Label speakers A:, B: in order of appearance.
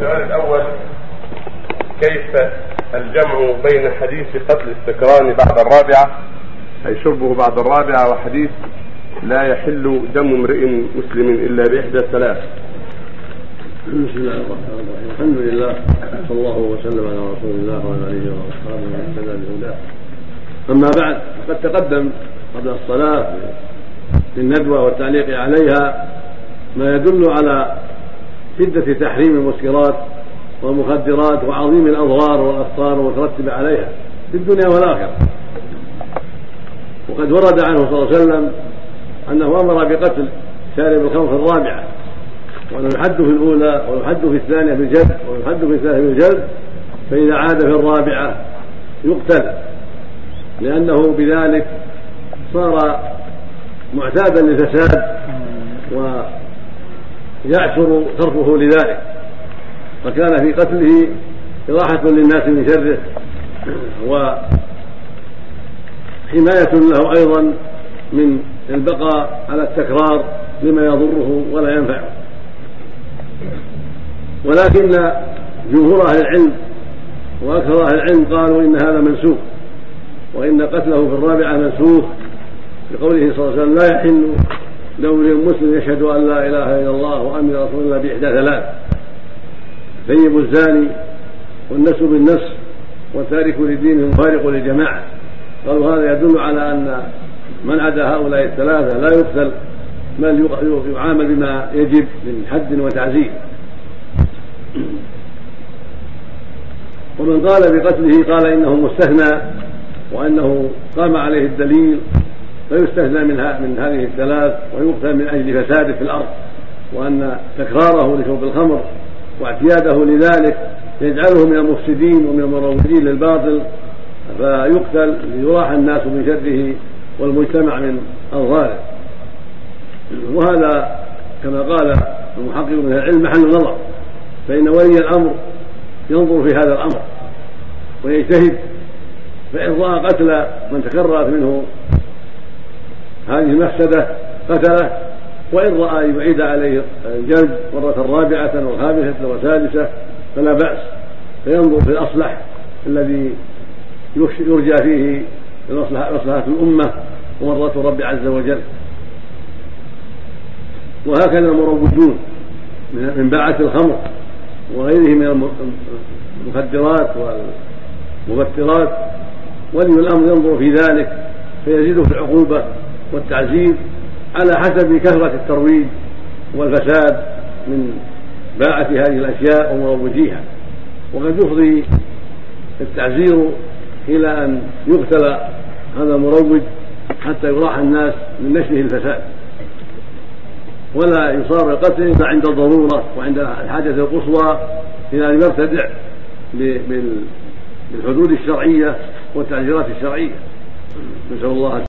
A: السؤال الأول كيف الجمع بين حديث قتل السكران بعد الرابعة؟ أي شربه بعد الرابعة وحديث لا يحل دم امرئ مسلم إلا بإحدى ثلاث
B: بسم الله الرحمن الرحيم. الحمد لله صلى الله وسلم على رسول الله وعلى آله وأصحابه ومن اهتدى بهداه. أما بعد فقد تقدم قبل الصلاة في الندوة والتعليق عليها ما يدل على شدة تحريم المسكرات والمخدرات وعظيم الأضرار والاخطار المترتبه عليها في الدنيا والآخرة. وقد ورد عنه صلى الله عليه وسلم أنه أمر بقتل شارب الخمر في الرابعة وأنه يحد في الأولى ويحد في الثانية بالجلد ويحد في الثالثة بالجلد فإذا عاد في الرابعة يقتل لأنه بذلك صار معتادا للفساد ويعسر تركه لذلك فكان في قتله إراحة للناس من شره وحماية له أيضا من البقاء على التكرار لما يضره ولا ينفعه. ولكن جمهور أهل العلم وأكثر أهل العلم قالوا إن هذا منسوخ وإن قتله في الرابعة منسوخ لقوله صلى الله عليه وسلم لا يحل دور مسلم يشهد أن لا إله إلا الله وأن رسول الله بإحدى ثلاث. ثيب الزاني والنس بالنس والتارك لدينه مفارق للجماعة. قالوا هذا يدل على أن من عدا هؤلاء الثلاثة لا يقتل بل يعامل بما يجب من حد وتعزير ومن قال بقتله قال إنه مستثنى وأنه قام عليه الدليل فيستثنى من من هذه الثلاث ويقتل من أجل فساده في الأرض وأن تكراره لشرب الخمر واعتياده لذلك يجعله من المفسدين ومن المروجين للباطل فيقتل ليراح الناس من شره والمجتمع من اضراره وهذا كما قال المحقق من العلم محل نظر فإن ولي الأمر ينظر في هذا الأمر ويجتهد فإن رأى قتل من تكررت منه هذه المفسدة قتله وإن رأى يعيد عليه الجلد مرة رابعة وخامسة وسادسة فلا بأس فينظر في الأصلح الذي يرجى فيه مصلحة الأمة ومرة الرب عز وجل. وهكذا المروجون من باعة الخمر وغيره من المخدرات والمبترات ولي الأمر ينظر في ذلك فيزيد في العقوبه والتعزير على حسب كثرة الترويج والفساد من باعة هذه الأشياء ومروجيها. وقد يفضي التعزير إلى أن يقتل هذا المروج حتى يراح الناس من نشره الفساد. ولا يصار القتل إلا عند الضرورة وعند الحاجة القصوى إلى أن يرتدع بالحدود الشرعية والتعزيرات الشرعية. نسأل الله